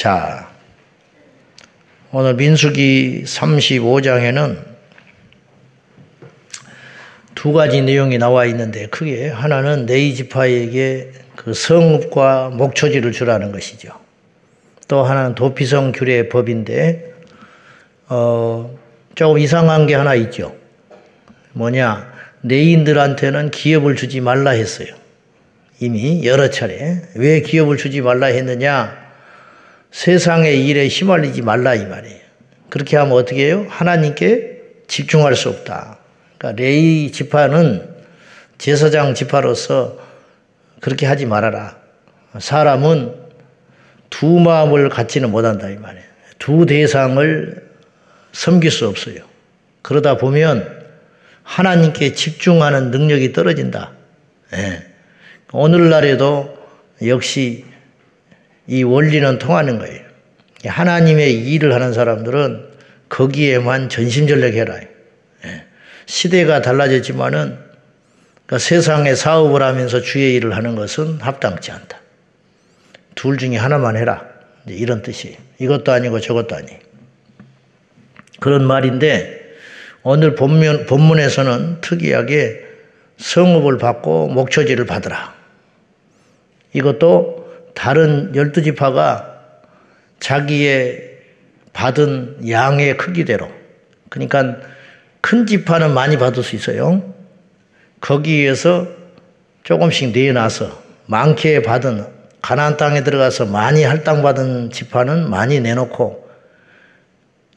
자, 오늘 민수기 35장에는 두 가지 내용이 나와 있는데 크게 하나는 네이 지파에게 그 성읍과 목초지를 주라는 것이죠. 또 하나는 도피성 규례 법인데 어, 조금 이상한 게 하나 있죠. 뭐냐 내인들한테는 기업을 주지 말라 했어요. 이미 여러 차례 왜 기업을 주지 말라 했느냐 세상의 일에 휘말리지 말라 이 말이에요. 그렇게 하면 어떻게 해요? 하나님께 집중할 수 없다. 그러니까 레이 지파는 제사장 지파로서 그렇게 하지 말아라. 사람은 두 마음을 갖지는 못한다 이 말이에요. 두 대상을 섬길 수 없어요. 그러다 보면 하나님께 집중하는 능력이 떨어진다. 예. 오늘날에도 역시 이 원리는 통하는 거예요. 하나님의 일을 하는 사람들은 거기에만 전심전력해라. 예. 시대가 달라졌지만은 그러니까 세상에 사업을 하면서 주의 일을 하는 것은 합당치 않다. 둘 중에 하나만 해라. 이런 뜻이에요. 이것도 아니고 저것도 아니. 그런 말인데 오늘 본문, 본문에서는 특이하게 성읍을 받고 목초지를 받으라. 이것도 다른 열두 지파가 자기의 받은 양의 크기대로 그러니까 큰 지파는 많이 받을 수 있어요. 거기에서 조금씩 내놔서 많게 받은 가나안 땅에 들어가서 많이 할당받은 지파는 많이 내놓고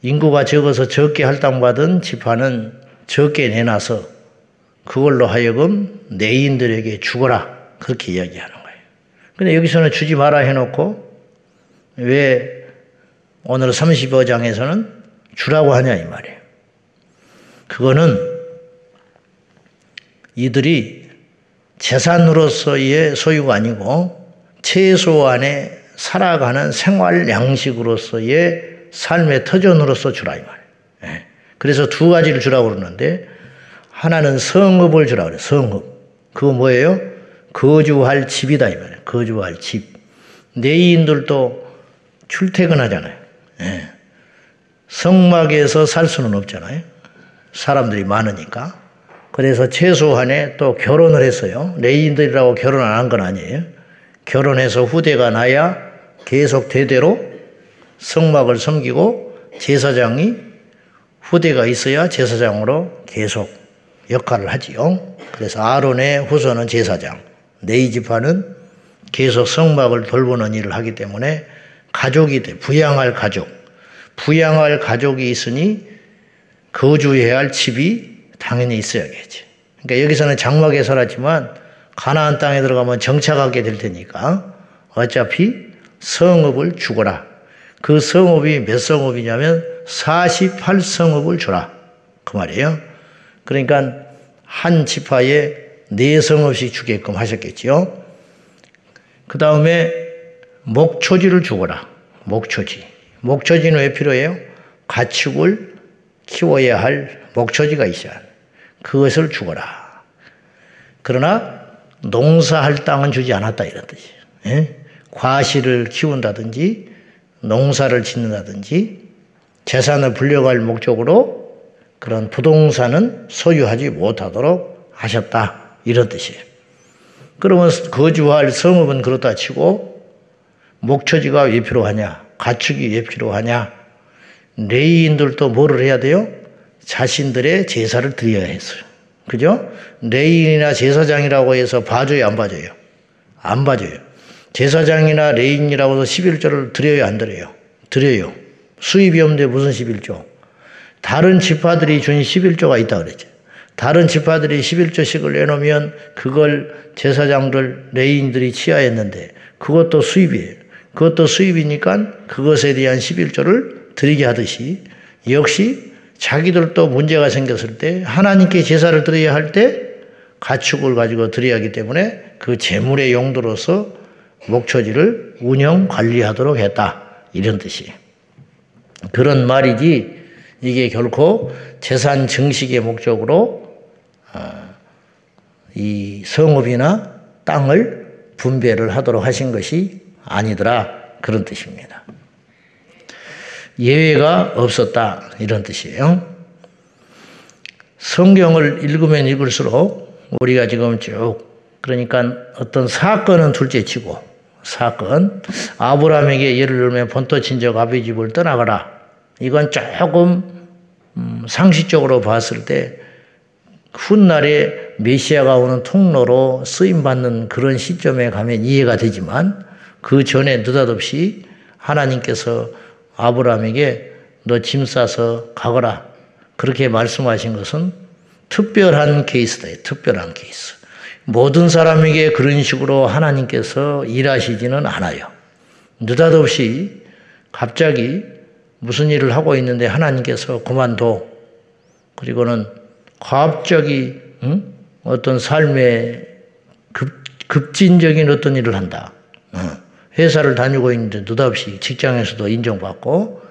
인구가 적어서 적게 할당받은 지파는 적게 내놔서 그걸로 하여금 내인들에게 죽어라 그렇게 이야기하는 거예요. 근데 여기서는 주지 마라 해놓고 왜 오늘 35장에서는 주라고 하냐 이 말이에요. 그거는 이들이 재산으로서의 소유가 아니고 최소한의 살아가는 생활 양식으로서의 삶의 터전으로서 주라 이 말이에요. 예. 그래서 두 가지를 주라고 그러는데 하나는 성읍을 주라 그래요. 성읍. 그거 뭐예요? 거주할 집이다 이 말이에요. 거주할 집. 레위인들도 출퇴근하잖아요. 예. 성막에서 살 수는 없잖아요. 사람들이 많으니까. 그래서 최소한의 또 결혼을 했어요. 레위인들이라고 결혼 안 한 건 아니에요. 결혼해서 후대가 나야 계속 대대로 성막을 섬기고 제사장이 후대가 있어야 제사장으로 계속 역할을 하지요. 그래서 아론의 후손은 제사장, 네이 지파는 계속 성막을 돌보는 일을 하기 때문에 가족이 돼, 부양할 가족. 부양할 가족이 있으니 거주해야 할 집이 당연히 있어야겠지. 그러니까 여기서는 장막에 살았지만 가나안 땅에 들어가면 정착하게 될 테니까 어차피 성읍을 주거라. 그 성읍이 몇 성읍이냐면 48성읍을 주라. 그 말이에요. 그러니까 한 지파에 네 성읍씩 주게끔 하셨겠지요. 그 다음에 목초지를 주거라. 목초지. 목초지는 왜 필요해요? 가축을 키워야 할 목초지가 있어야 그것을 주거라. 그러나 농사할 땅은 주지 않았다 이런 뜻이에요. 예? 과실을 키운다든지 농사를 짓는다든지 재산을 불려갈 목적으로 그런 부동산은 소유하지 못하도록 하셨다 이런 뜻이에요. 그러면 거주할 성읍은 그렇다 치고 목초지가 왜 필요하냐? 가축이 왜 필요하냐? 레위인들도 뭐를 해야 돼요? 자신들의 제사를 드려야 했어요. 그죠? 레위인이나 제사장이라고 해서 봐줘요, 안 봐줘요? 안 봐줘요. 제사장이나 레위인이라고 해서 11조를 드려요, 안 드려요? 드려요. 수입이 없는데 무슨 11조? 다른 지파들이 준 11조가 있다 그랬죠. 다른 지파들이 11조씩을 내놓으면 그걸 제사장들, 레위인들이 취했는데 그것도 수입이에요. 그것도 수입이니까 그것에 대한 11조를 드리게 하듯이 역시 자기들도 문제가 생겼을 때 하나님께 제사를 드려야 할 때 가축을 가지고 드려야 하기 때문에 그 재물의 용도로서 목초지를 운영 관리하도록 했다. 이런 뜻이에요. 그런 말이지 이게 결코 재산 증식의 목적으로 어, 이 성읍이나 땅을 분배를 하도록 하신 것이 아니더라 그런 뜻입니다. 예외가 없었다 이런 뜻이에요. 성경을 읽으면 읽을수록 우리가 지금 쭉 그러니까 어떤 사건은 둘째치고 사건 아브라함에게 예를 들면 본토 친척 아비 집을 떠나가라 이건 조금 음, 상식적으로 봤을 때 훗날에 메시아가 오는 통로로 쓰임 받는 그런 시점에 가면 이해가 되지만 그 전에 느닷없이 하나님께서 아브라함에게 너 짐 싸서 가거라 그렇게 말씀하신 것은 특별한 케이스다. 특별한 케이스. 모든 사람에게 그런 식으로 하나님께서 일하시지는 않아요. 느닷없이 갑자기 무슨 일을 하고 있는데 하나님께서 그만둬. 그리고는 갑자기 응? 어떤 삶의 급, 급진적인 어떤 일을 한다. 어. 회사를 다니고 있는데 느닷없이 직장에서도 인정받고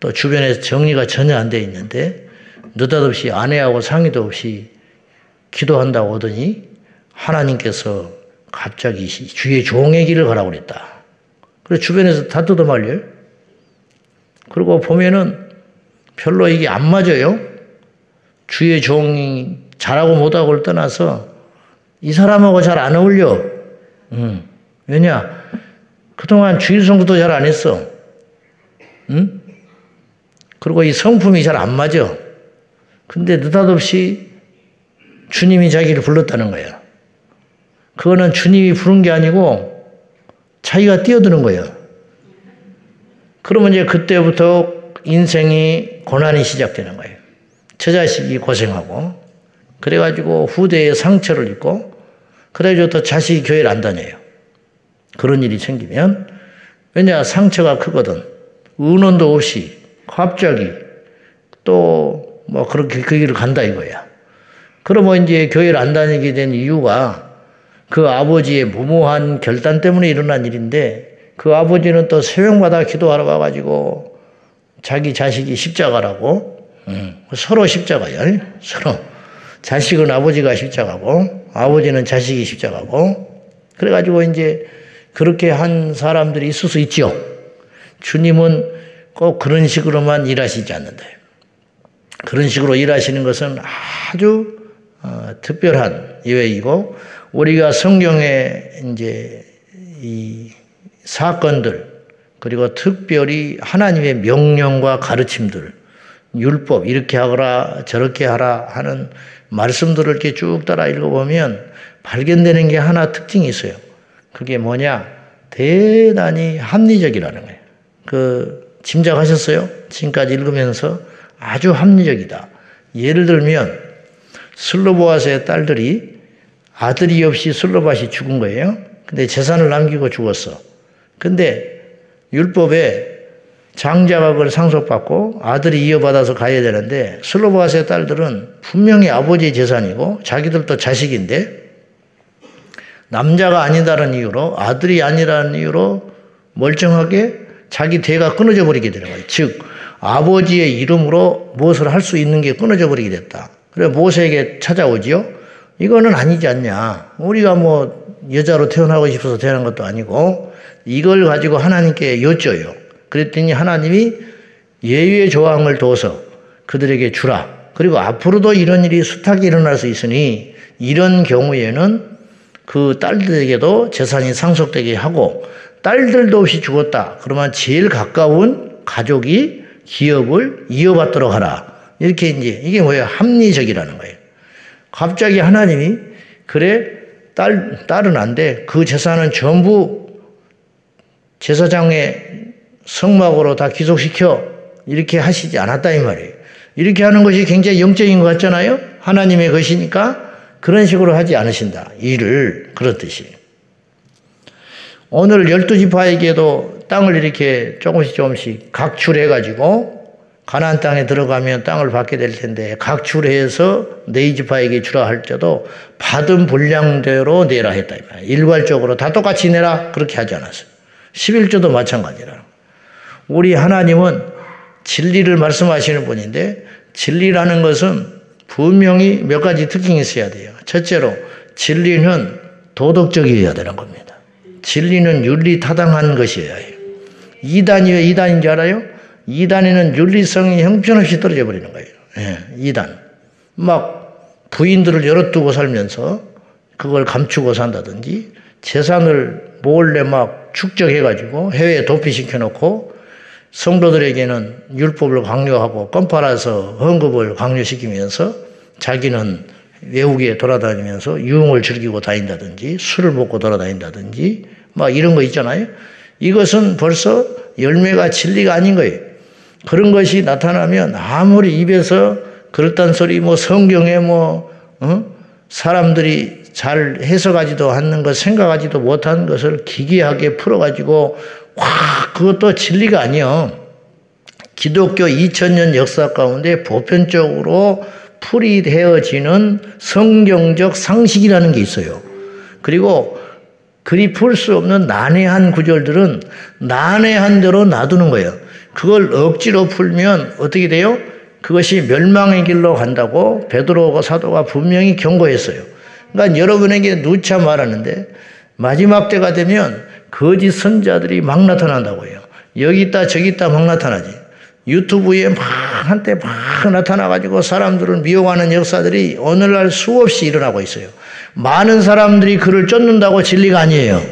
또 주변에서 정리가 전혀 안 돼 있는데 느닷없이 아내하고 상의도 없이 기도한다고 하더니 하나님께서 갑자기 주의 종의 길을 가라고 그랬다. 그래서 주변에서 다 뜯어말려요. 그리고 보면은 별로 이게 안 맞아요. 주의 종이 잘하고 못하고를 떠나서 이 사람하고 잘 안 어울려. 음. 왜냐? 그동안 주일 성수도 잘 안 했어. 음? 그리고 이 성품이 잘 안 맞아. 근데 느닷없이 주님이 자기를 불렀다는 거예요. 그거는 주님이 부른 게 아니고 자기가 뛰어드는 거예요. 그러면 이제 그때부터 인생이 고난이 시작되는 거예요. 저 자식이 고생하고 그래가지고 후대에 상처를 입고 그래가지고 자식이 교회를 안 다녀요. 그런 일이 생기면 왜냐 상처가 크거든. 은원도 없이 갑자기 또 뭐 그렇게 그 길을 간다 이거야. 그러면 이제 교회를 안 다니게 된 이유가 그 아버지의 무모한 결단 때문에 일어난 일인데 그 아버지는 또 새벽마다 기도하러 가가지고 자기 자식이 십자가라고 응. 서로 십자가야 서로 자식은 아버지가 십자가고 아버지는 자식이 십자가고 그래가지고 이제 그렇게 한 사람들이 있을 수 있죠. 주님은 꼭 그런 식으로만 일하시지 않는다. 그런 식으로 일하시는 것은 아주 어, 특별한 예외이고 우리가 성경에 이제 이 사건들 그리고 특별히 하나님의 명령과 가르침들 율법 이렇게 하거라 저렇게 하라 하는 말씀들을 이렇게 쭉 따라 읽어보면 발견되는 게 하나 특징이 있어요. 그게 뭐냐? 대단히 합리적이라는 거예요. 그 짐작하셨어요? 지금까지 읽으면서 아주 합리적이다. 예를 들면 슬로보아스의 딸들이 아들이 없이 슬로바시 죽은 거예요. 근데 재산을 남기고 죽었어. 근데 율법에 그걸 상속받고 아들이 이어받아서 가야 되는데 슬로바스의 딸들은 분명히 아버지의 재산이고 자기들도 자식인데 남자가 아니다는 이유로 아들이 아니라는 이유로 멀쩡하게 자기 대가 끊어져 버리게 되는 거예요. 즉 아버지의 이름으로 무엇을 할 수 있는 게 끊어져 버리게 됐다. 그래 모세에게 찾아오지요. 이거는 아니지 않냐. 우리가 뭐 여자로 태어나고 싶어서 태어난 것도 아니고 이걸 가지고 하나님께 여쭤요. 그랬더니 하나님이 예외의 조항을 둬서 그들에게 주라. 그리고 앞으로도 이런 일이 숱하게 일어날 수 있으니 이런 경우에는 그 딸들에게도 재산이 상속되게 하고 딸들도 없이 죽었다. 그러면 제일 가까운 가족이 기업을 이어받도록 하라. 이렇게 이제 이게 뭐예요? 합리적이라는 거예요. 갑자기 하나님이 그래 딸 딸은 안 돼. 그 재산은 전부 제사장의 성막으로 다 귀속시켜 이렇게 하시지 않았다 이 말이에요. 이렇게 하는 것이 굉장히 영적인 것 같잖아요. 하나님의 것이니까 그런 식으로 하지 않으신다. 일을 그렇듯이. 오늘 열두 지파에게도 땅을 이렇게 조금씩 조금씩 각출해 가지고 가나안 땅에 들어가면 땅을 받게 될 텐데 각출해서 네 지파에게 주라 할때도 받은 분량대로 내라 했다 일괄적으로 다 똑같이 내라 그렇게 하지 않았어요. 11조도 마찬가지라. 우리 하나님은 진리를 말씀하시는 분인데 진리라는 것은 분명히 몇 가지 특징이 있어야 돼요. 첫째로 진리는 도덕적이어야 되는 겁니다. 진리는 윤리 타당한 것이어야 해요. 이단이 왜 이단인 줄 알아요? 이단에는 윤리성이 형편없이 떨어져 버리는 거예요. 예, 이단. 막 부인들을 열어두고 살면서 그걸 감추고 산다든지 재산을 몰래 막 축적해가지고 해외에 도피시켜 놓고 성도들에게는 율법을 강요하고 껌팔아서 헌금을 강요시키면서 자기는 외국에 돌아다니면서 유흥을 즐기고 다닌다든지 술을 먹고 돌아다닌다든지 막 이런 거 있잖아요. 이것은 벌써 열매가 진리가 아닌 거예요. 그런 것이 나타나면 아무리 입에서 그렇단 소리 뭐 성경에 뭐 어? 사람들이 잘 해석하지도 않는 것 생각하지도 못한 것을 기괴하게 풀어가지고 와 그것도 진리가 아니요. 기독교 2000년 역사 가운데 보편적으로 풀이되어지는 성경적 상식이라는 게 있어요. 그리고 그리 풀 수 없는 난해한 구절들은 난해한 대로 놔두는 거예요. 그걸 억지로 풀면 어떻게 돼요? 그것이 멸망의 길로 간다고 베드로가 사도가 분명히 경고했어요. 그러니까 여러분에게 누차 말하는데 마지막 때가 되면 거짓 선자들이 막 나타난다고 해요. 여기 있다 저기 있다 막 나타나지. 유튜브에 막 한때 막 나타나가지고 사람들을 미혹하는 역사들이 오늘날 수없이 일어나고 있어요. 많은 사람들이 그를 쫓는다고 진리가 아니에요.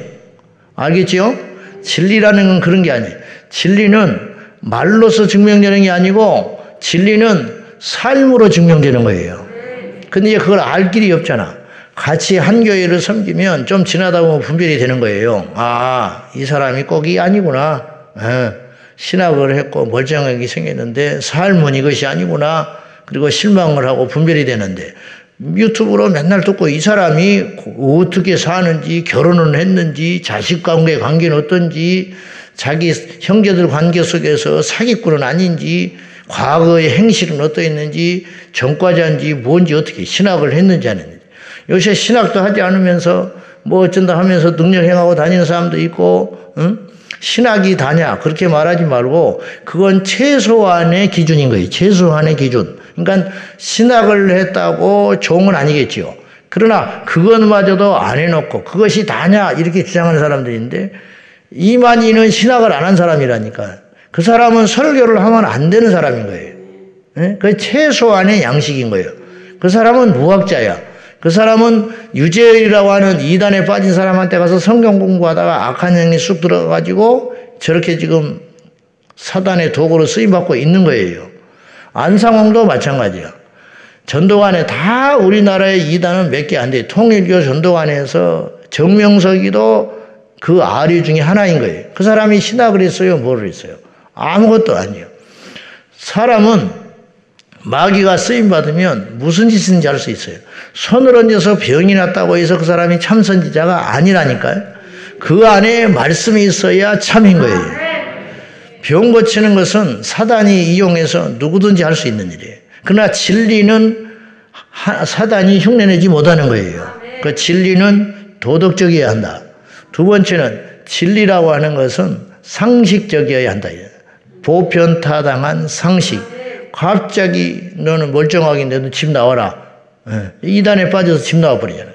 알겠지요? 진리라는 건 그런 게 아니에요. 진리는 말로서 증명되는 게 아니고 진리는 삶으로 증명되는 거예요. 근데 그걸 알 길이 없잖아. 같이 한 교회를 섬기면 좀 지나다 보면 분별이 되는 거예요. 아, 이 사람이 꼭이 아니구나. 예, 신학을 했고 멀쩡하게 생겼는데 삶은 이것이 아니구나. 그리고 실망을 하고 분별이 되는데 유튜브로 맨날 듣고 이 사람이 어떻게 사는지 결혼은 했는지 자식 관계 관계는 어떤지 자기 형제들 관계 속에서 사기꾼은 아닌지 과거의 행실은 어떠했는지 전과자인지 뭔지 어떻게 신학을 했는지 아는지 요새 신학도 하지 않으면서 뭐 어쩐다 하면서 능력 행하고 다니는 사람도 있고 응? 신학이 다냐 그렇게 말하지 말고 그건 최소한의 기준인 거예요. 최소한의 기준. 그러니까 신학을 했다고 종은 아니겠지요. 그러나 그것마저도 안 해놓고 그것이 다냐 이렇게 주장하는 사람들인데 이만희는 신학을 안 한 사람이라니까. 그 사람은 설교를 하면 안 되는 사람인 거예요. 네? 그 최소한의 양식인 거예요. 그 사람은 무학자야. 그 사람은 유재열이라고 하는 이단에 빠진 사람한테 가서 성경 공부하다가 악한 영이 쑥 들어가가지고 저렇게 지금 사단의 도구로 쓰임받고 있는 거예요. 안상홍도 마찬가지야. 전도관에 다 우리나라의 이단은 몇 개 안 돼. 통일교 전도관에서 정명석이도 그 아류 중에 하나인 거예요. 그 사람이 신학을 했어요? 뭐를 했어요? 아무것도 아니에요. 사람은 마귀가 쓰임 받으면 무슨 짓인지 알 수 있어요. 손을 얹어서 병이 났다고 해서 그 사람이 참 선지자가 아니라니까요. 그 안에 말씀이 있어야 참인 거예요. 병 고치는 것은 사단이 이용해서 누구든지 할 수 있는 일이에요. 그러나 진리는 사단이 흉내내지 못하는 거예요. 그 진리는 도덕적이어야 한다. 두 번째는 진리라고 하는 것은 상식적이어야 한다. 보편타당한 상식. 갑자기 너는 멀쩡하긴데 너집 나와라. 예. 이단에 빠져서 집 나와버리잖아요.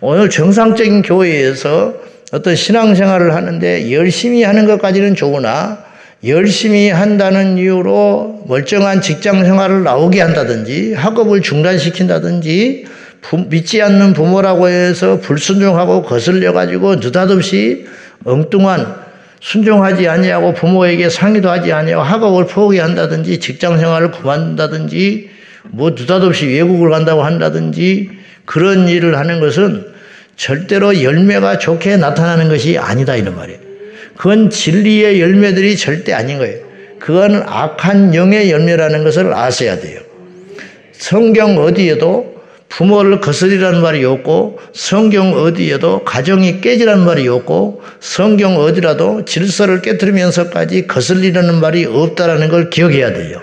오늘 정상적인 교회에서 어떤 신앙생활을 하는데 열심히 하는 것까지는 좋으나 열심히 한다는 이유로 멀쩡한 직장 생활을 나오게 한다든지 학업을 중단시킨다든지 믿지 않는 부모라고 해서 불순종하고 거슬려 가지고 느닷없이 엉뚱한 순종하지 아니하고 부모에게 상의도 하지 아니하고 학업을 포기한다든지 직장 생활을 그만둔다든지 뭐 느닷없이 외국을 간다고 한다든지 그런 일을 하는 것은 절대로 열매가 좋게 나타나는 것이 아니다 이런 말이에요. 그건 진리의 열매들이 절대 아닌 거예요. 그건 악한 영의 열매라는 것을 아셔야 돼요. 성경 어디에도 부모를 거스리라는 말이 없고 성경 어디에도 가정이 깨지라는 말이 없고 성경 어디라도 질서를 깨뜨리면서까지 거슬리라는 말이 없다라는 걸 기억해야 돼요.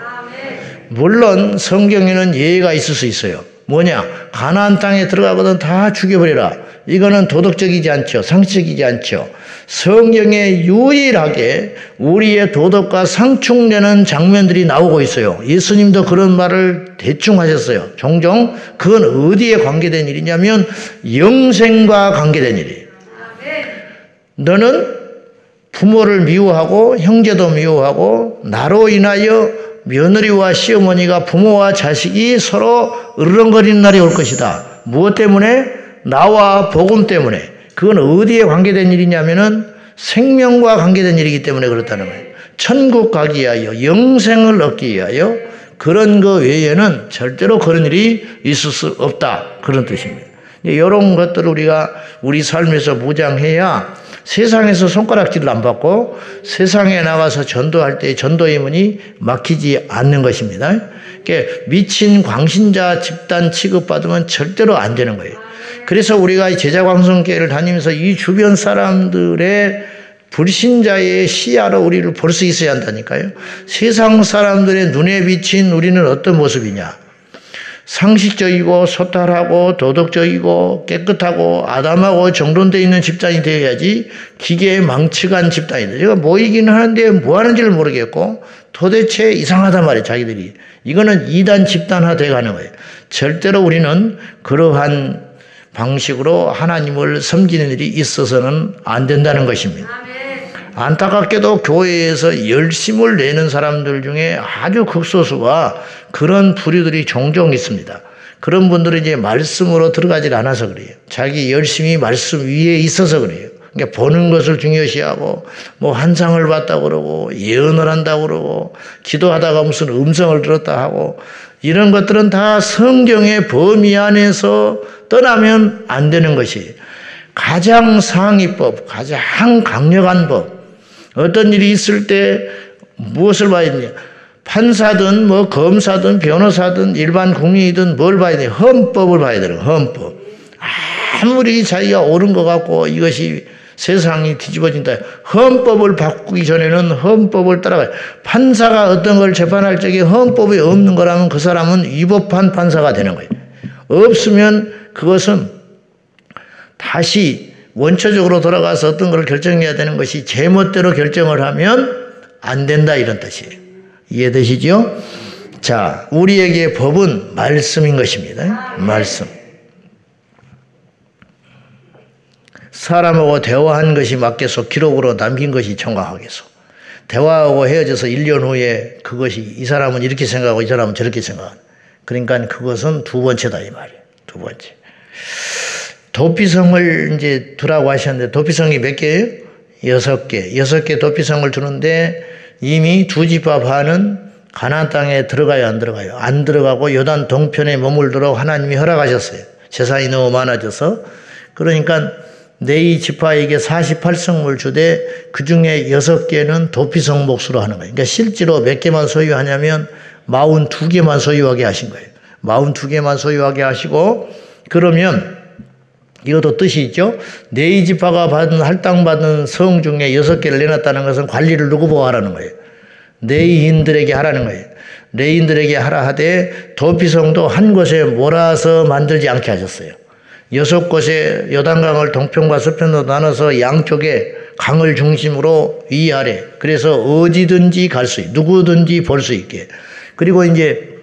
물론 성경에는 예외가 있을 수 있어요. 뭐냐? 가나안 땅에 들어가거든 다 죽여버리라. 이거는 도덕적이지 않죠. 상식이지 않죠. 성경에 유일하게 우리의 도덕과 상충되는 장면들이 나오고 있어요. 예수님도 그런 말을 대충 하셨어요. 종종 그건 어디에 관계된 일이냐면 영생과 관계된 일이에요. 너는 부모를 미워하고 형제도 미워하고 나로 인하여 며느리와 시어머니가 부모와 자식이 서로 으르렁거리는 날이 올 것이다. 무엇 때문에? 나와 복음 때문에. 그건 어디에 관계된 일이냐면은 생명과 관계된 일이기 때문에 그렇다는 거예요. 천국 가기 위하여 영생을 얻기 위하여 그런 거 외에는 절대로 그런 일이 있을 수 없다. 그런 뜻입니다. 이런 것들을 우리가 우리 삶에서 무장해야 세상에서 손가락질을 안 받고 세상에 나가서 전도할 때 전도의 문이 막히지 않는 것입니다. 그러니까 미친 광신자 집단 취급받으면 절대로 안 되는 거예요. 그래서 우리가 제자광성교회를 다니면서 이 주변 사람들의 불신자의 시야로 우리를 볼 수 있어야 한다니까요. 세상 사람들의 눈에 비친 우리는 어떤 모습이냐? 상식적이고 소탈하고 도덕적이고 깨끗하고 아담하고 정돈되어 있는 집단이 되어야지 기계에 망치간 집단이다. 제가 모이기는 하는데 뭐 하는지를 모르겠고 도대체 이상하단 말이에요, 자기들이. 이거는 이단 집단화 돼 가는 거예요. 절대로 우리는 그러한 방식으로 하나님을 섬기는 일이 있어서는 안 된다는 것입니다. 안타깝게도 교회에서 열심을 내는 사람들 중에 아주 극소수가 그런 부류들이 종종 있습니다. 그런 분들은 이제 말씀으로 들어가질 않아서 그래요. 자기 열심히 말씀 위에 있어서 그래요. 그러니까 보는 것을 중요시하고 뭐 환상을 봤다 그러고 예언을 한다 그러고 기도하다가 무슨 음성을 들었다 하고 이런 것들은 다 성경의 범위 안에서 떠나면 안 되는 것이 가장 상위법, 가장 강력한 법, 어떤 일이 있을 때 무엇을 봐야 되냐? 판사든 뭐 검사든 변호사든 일반 국민이든 뭘 봐야 되냐? 헌법을 봐야 되는 헌법. 아무리 자기가 옳은 것 같고 이것이 세상이 뒤집어진다. 헌법을 바꾸기 전에는 헌법을 따라가요. 판사가 어떤 걸 재판할 적에 헌법이 없는 거라면 그 사람은 위법한 판사가 되는 거예요. 없으면 그것은 다시 원초적으로 돌아가서 어떤 걸 결정해야 되는 것이 제멋대로 결정을 하면 안 된다 이런 뜻이에요. 이해되시죠? 자, 우리에게 법은 말씀인 것입니다. 말씀. 사람하고 대화한 것이 맞겠소. 기록으로 남긴 것이 정확하겠소. 대화하고 헤어져서 1년 후에 그것이 이 사람은 이렇게 생각하고 이 사람은 저렇게 생각하는. 그러니까 그것은 두 번째다 이 말이에요. 두 번째. 도피성을 이제 두라고 하셨는데 도피성이 몇 개예요? 여섯 개. 여섯 개 도피성을 두는데 이미 두 집합 하는 가나안 땅에 들어가요, 안 들어가요? 안 들어가고 요단 동편에 머물도록 하나님이 허락하셨어요. 재산이 너무 많아져서 그러니까 네이 지파에게 48성을 주되 그 중에 여섯 개는 도피성 몫으로 하는 거예요. 그러니까 실제로 몇 개만 소유하냐면 42개만 소유하게 하신 거예요. 42개만 소유하게 하시고 그러면 이것도 뜻이 있죠. 네이 지파가 받은 할당받은 성 중에 여섯 개를 내놨다는 것은 관리를 누구 보호하라는 거예요. 네이인들에게 하라는 거예요. 네인들에게 하라 하되 도피성도 한 곳에 몰아서 만들지 않게 하셨어요. 여섯 곳에 여단강을 동편과 서편으로 나눠서 양쪽에 강을 중심으로 위아래 그래서 어디든지 갈수 있게 누구든지 볼 수 있게 그리고 이제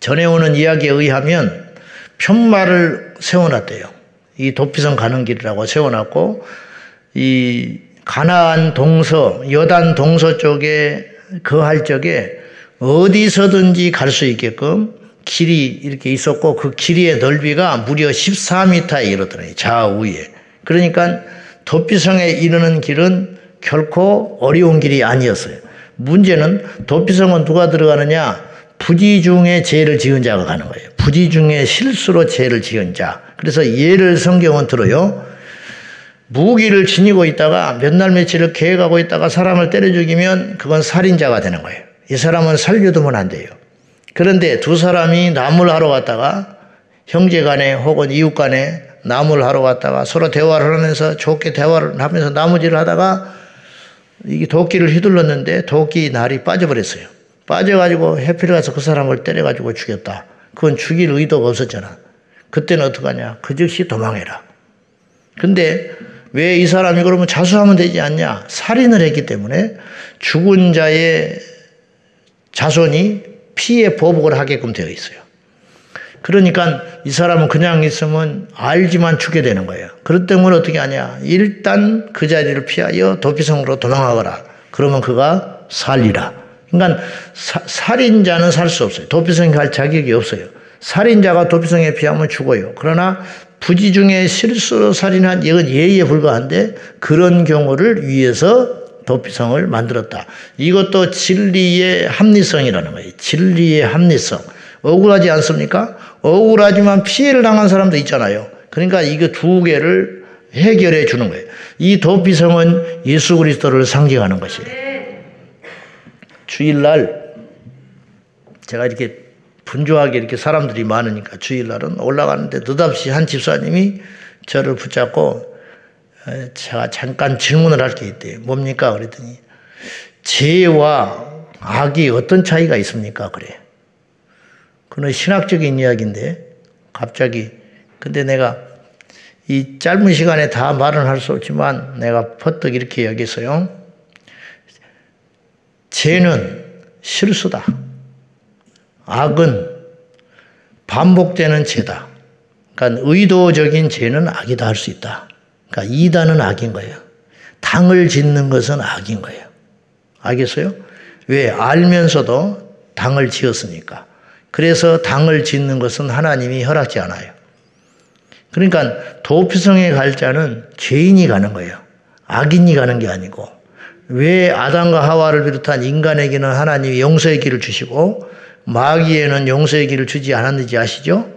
전해오는 이야기에 의하면 편말을 세워놨대요. 이 도피성 가는 길이라고 세워놨고 이 가나안 동서 여단 동서 쪽에 거할 적에 어디서든지 갈 수 있게끔 길이 이렇게 있었고 그 길이의 넓이가 무려 14m에 이르더래요. 좌우에. 그러니까 도피성에 이르는 길은 결코 어려운 길이 아니었어요. 문제는 도피성은 누가 들어가느냐? 부지 중에 죄를 지은 자가 가는 거예요. 부지 중에 실수로 죄를 지은 자. 그래서 예를 성경은 들어요. 무기를 지니고 있다가 몇 날 며칠을 계획하고 있다가 사람을 때려 죽이면 그건 살인자가 되는 거예요. 이 사람은 살려두면 안 돼요. 그런데 두 사람이 나무를 하러 갔다가 형제 간에 혹은 이웃 간에 나무를 하러 갔다가 서로 대화를 하면서 좋게 대화를 하면서 나무질을 하다가 이게 도끼를 휘둘렀는데 도끼 날이 빠져버렸어요. 빠져가지고 해피를 가서 그 사람을 때려가지고 죽였다. 그건 죽일 의도가 없었잖아. 그때는 어떡하냐. 그 즉시 도망해라. 근데 왜 이 사람이 그러면 자수하면 되지 않냐. 살인을 했기 때문에 죽은 자의 자손이 피해 보복을 하게끔 되어 있어요. 그러니까 이 사람은 그냥 있으면 알지만 죽게 되는 거예요. 그렇기 때문에 어떻게 하냐. 일단 그 자리를 피하여 도피성으로 도망하거라. 그러면 그가 살리라. 그러니까 사, 살인자는 살 수 없어요. 도피성에 갈 자격이 없어요. 살인자가 도피성에 피하면 죽어요. 그러나 부지 중에 실수로 살인한 이건 예의에 불과한데 그런 경우를 위해서 도피성을 만들었다. 이것도 진리의 합리성이라는 거예요. 진리의 합리성. 억울하지 않습니까? 억울하지만 피해를 당한 사람도 있잖아요. 그러니까 이거 두 개를 해결해 주는 거예요. 이 도피성은 예수 그리스도를 상징하는 것이에요. 주일날 제가 이렇게 분주하게 이렇게 사람들이 많으니까 주일날은 올라가는데 느닷없이 한 집사님이 저를 붙잡고 어, 제가 잠깐 질문을 할 게 있대요. 뭡니까? 그랬더니 죄와 악이 어떤 차이가 있습니까? 그래. 그는 신학적인 이야기인데 갑자기 근데 내가 이 짧은 시간에 다 말은 할 수 없지만 내가 퍼뜩 이렇게 여기서요. 죄는 실수다. 악은 반복되는 죄다. 그러니까 의도적인 죄는 악이다 할 수 있다. 그러니까 이단은 악인 거예요. 당을 짓는 것은 악인 거예요. 알겠어요? 왜? 알면서도 당을 지었으니까. 그래서 당을 짓는 것은 하나님이 허락지 않아요. 그러니까 도피성에 갈 자는 죄인이 가는 거예요. 악인이 가는 게 아니고. 왜 아담과 하와를 비롯한 인간에게는 하나님이 용서의 길을 주시고 마귀에는 용서의 길을 주지 않았는지 아시죠?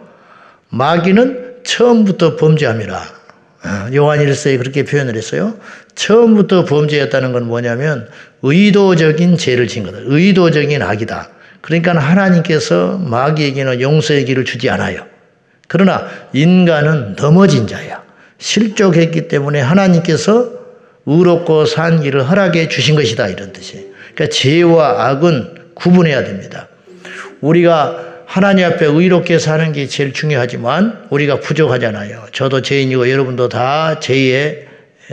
마귀는 처음부터 범죄함이라. 어, 요한 1서에 그렇게 표현을 했어요. 처음부터 범죄였다는 건 뭐냐면 의도적인 죄를 진 거다. 의도적인 악이다. 그러니까 하나님께서 마귀에게는 용서의 길을 주지 않아요. 그러나 인간은 넘어진 자야. 실족했기 때문에 하나님께서 의롭고 산 길을 허락해 주신 것이다. 이런 뜻이에요. 그러니까 죄와 악은 구분해야 됩니다. 우리가 하나님 앞에 의롭게 사는 게 제일 중요하지만 우리가 부족하잖아요. 저도 죄인이고 여러분도 다 죄에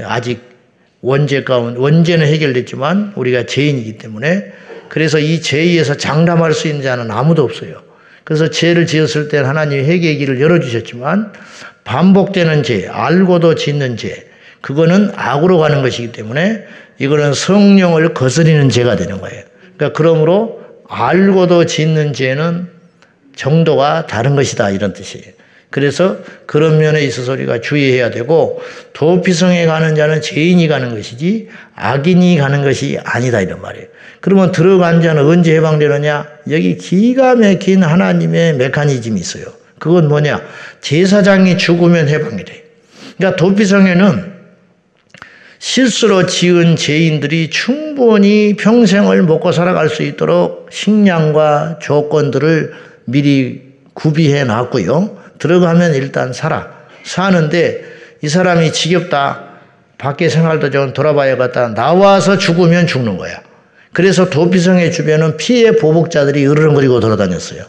아직 원죄 가운 원죄는 해결됐지만 우리가 죄인이기 때문에 그래서 이 죄에서 장담할 수 있는 자는 아무도 없어요. 그래서 죄를 지었을 때 하나님이 회개의 길을 열어주셨지만 반복되는 죄, 알고도 짓는 죄, 그거는 악으로 가는 것이기 때문에 이거는 성령을 거스리는 죄가 되는 거예요. 그러니까 그러므로 알고도 짓는 죄는 정도가 다른 것이다 이런 뜻이에요. 그래서 그런 면에 있어서 우리가 주의해야 되고 도피성에 가는 자는 죄인이 가는 것이지 악인이 가는 것이 아니다 이런 말이에요. 그러면 들어간 자는 언제 해방되느냐? 여기 기가 막힌 하나님의 메커니즘이 있어요. 그건 뭐냐? 제사장이 죽으면 해방이 돼. 그러니까 도피성에는 실수로 지은 죄인들이 충분히 평생을 먹고 살아갈 수 있도록 식량과 조건들을 미리 구비해 놨고요. 들어가면 일단 살아. 사는데 이 사람이 지겹다. 밖에 생활도 좀 돌아봐야겠다. 나와서 죽으면 죽는 거야. 그래서 도피성의 주변은 피해 보복자들이 으르렁거리고 돌아다녔어요.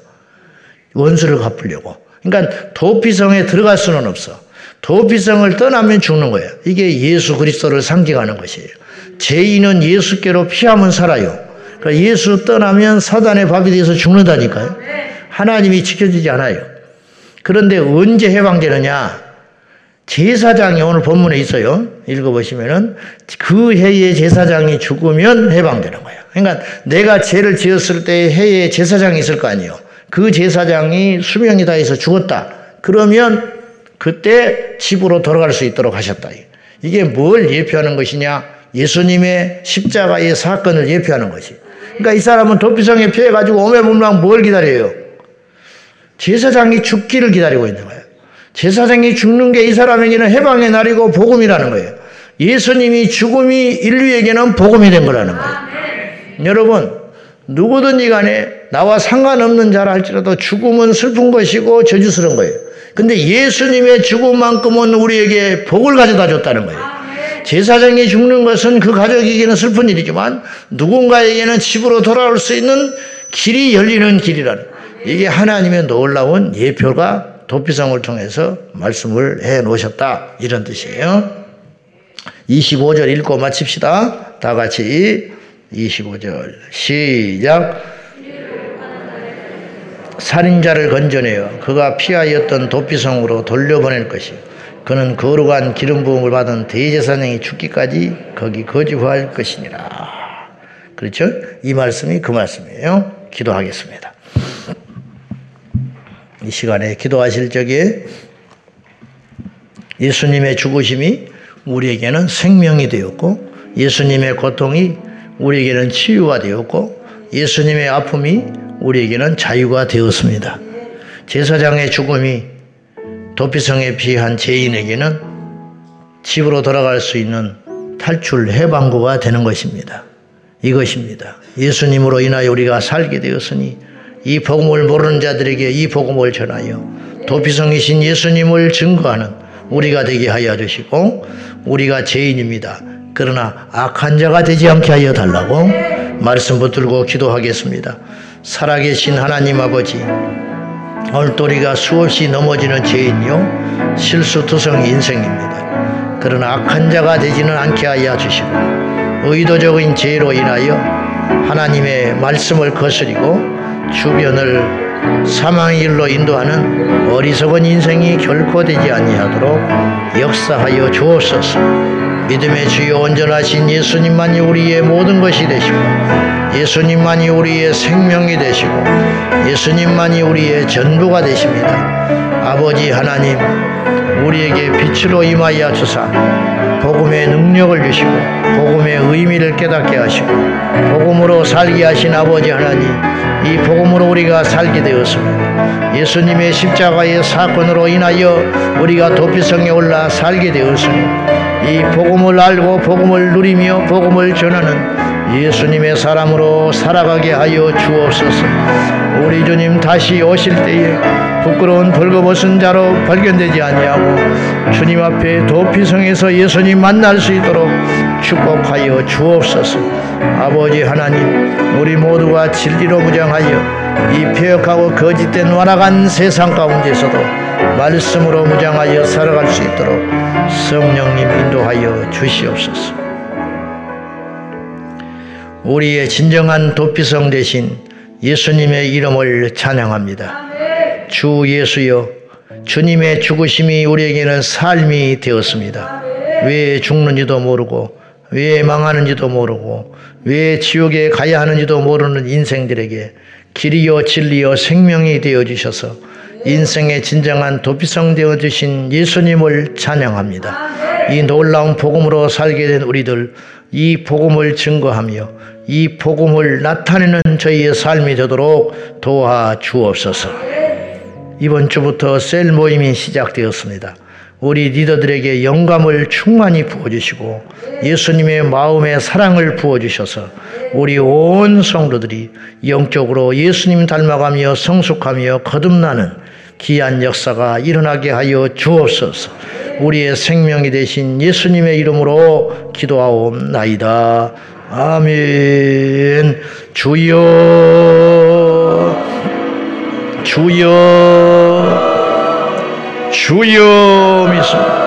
원수를 갚으려고. 그러니까 도피성에 들어갈 수는 없어. 도피성을 떠나면 죽는 거예요. 이게 예수 그리스도를 상징하는 것이에요. 죄인은 예수께로 피하면 살아요. 그러니까 예수 떠나면 사단의 밥이 돼서 죽는다니까요. 하나님이 지켜주지 않아요. 그런데 언제 해방되느냐? 제사장이 오늘 본문에 있어요. 읽어보시면은 그 해에 제사장이 죽으면 해방되는 거예요. 그러니까 내가 죄를 지었을 때 해에 제사장이 있을 거 아니에요. 그 제사장이 수명이 다해서 죽었다. 그러면 그때 집으로 돌아갈 수 있도록 하셨다. 이게 뭘 예표하는 것이냐? 예수님의 십자가의 사건을 예표하는 것이. 그러니까 이 사람은 도피성에 피해가지고 오매분랑 뭘 기다려요? 제사장이 죽기를 기다리고 있는 거예요. 제사장이 죽는 게 이 사람에게는 해방의 날이고 복음이라는 거예요. 예수님이 죽음이 인류에게는 복음이 된 거라는 거예요. 여러분, 누구든지 간에 나와 상관없는 자라 할지라도 죽음은 슬픈 것이고 저주스러운 거예요. 근데 예수님의 죽음만큼은 우리에게 복을 가져다 줬다는 거예요. 제사장이 죽는 것은 그 가족에게는 슬픈 일이지만 누군가에게는 집으로 돌아올 수 있는 길이 열리는 길이라는 이게 하나님의 놀라운 예표가 도피성을 통해서 말씀을 해 놓으셨다 이런 뜻이에요. 25절 읽고 마칩시다. 다 같이 25절 시작 살인자를 건져내어 그가 피하였던 도피성으로 돌려보낼 것이요 그는 거룩한 기름 부음을 받은 대제사장이 죽기까지 거기 거주할 것이니라. 그렇죠? 이 말씀이 그 말씀이에요. 기도하겠습니다. 이 시간에 기도하실 적에 예수님의 죽으심이 우리에게는 생명이 되었고 예수님의 고통이 우리에게는 치유가 되었고 예수님의 아픔이 우리에게는 자유가 되었습니다. 제사장의 죽음이 도피성에 피한 죄인에게는 집으로 돌아갈 수 있는 탈출 해방구가 되는 것입니다. 이것입니다. 예수님으로 인하여 우리가 살게 되었으니 이 복음을 모르는 자들에게 이 복음을 전하여 도피성이신 예수님을 증거하는 우리가 되게 하여 주시고 우리가 죄인입니다. 그러나 악한 자가 되지 않게 하여 달라고 말씀 붙들고 기도하겠습니다. 살아계신 하나님 아버지 오늘 우리가 수없이 넘어지는 죄인요 실수투성 인생입니다. 그러나 악한 자가 되지는 않게 하여 주시고 의도적인 죄로 인하여 하나님의 말씀을 거스리고 주변을 사망의 길로 인도하는 어리석은 인생이 결코 되지 아니하도록 역사하여 주옵소서. 믿음의 주여 온전하신 예수님만이 우리의 모든 것이 되시고 예수님만이 우리의 생명이 되시고 예수님만이 우리의 전부가 되십니다. 아버지 하나님 우리에게 빛으로 임하여 주사 복음의 능력을 주시고 복음의 의미를 깨닫게 하시고 복음으로 살게 하신 아버지 하나님 이 복음으로 우리가 살게 되었습니다. 예수님의 십자가의 사건으로 인하여 우리가 도피성에 올라 살게 되었으니 이 복음을 알고 복음을 누리며 복음을 전하는 예수님의 사람으로 살아가게 하여 주옵소서. 우리 주님 다시 오실 때에 부끄러운 벌거벗은 자로 발견되지 아니하고 주님 앞에 도피성에서 예수님 만날 수 있도록 축복하여 주옵소서. 아버지 하나님, 우리 모두가 진리로 무장하여 이 폐역하고 거짓된 완악한 세상 가운데서도 말씀으로 무장하여 살아갈 수 있도록 성령님 인도하여 주시옵소서. 우리의 진정한 도피성 대신 예수님의 이름을 찬양합니다. 주 예수여, 주님의 죽으심이 우리에게는 삶이 되었습니다. 왜 죽는지도 모르고, 왜 망하는지도 모르고, 왜 지옥에 가야 하는지도 모르는 인생들에게 길이요 진리요 생명이 되어 주셔서 인생의 진정한 도피성 되어 주신 예수님을 찬양합니다. 이 놀라운 복음으로 살게 된 우리들 이 복음을 증거하며 이 복음을 나타내는 저희의 삶이 되도록 도와 주옵소서. 이번 주부터 셀 모임이 시작되었습니다. 우리 리더들에게 영감을 충만히 부어주시고 예수님의 마음의 사랑을 부어주셔서 우리 온 성도들이 영적으로 예수님 닮아가며 성숙하며 거듭나는 귀한 역사가 일어나게 하여 주옵소서. 우리의 생명이 되신 예수님의 이름으로 기도하옵나이다. 아멘. 주여, 주여, 주여 믿습니다.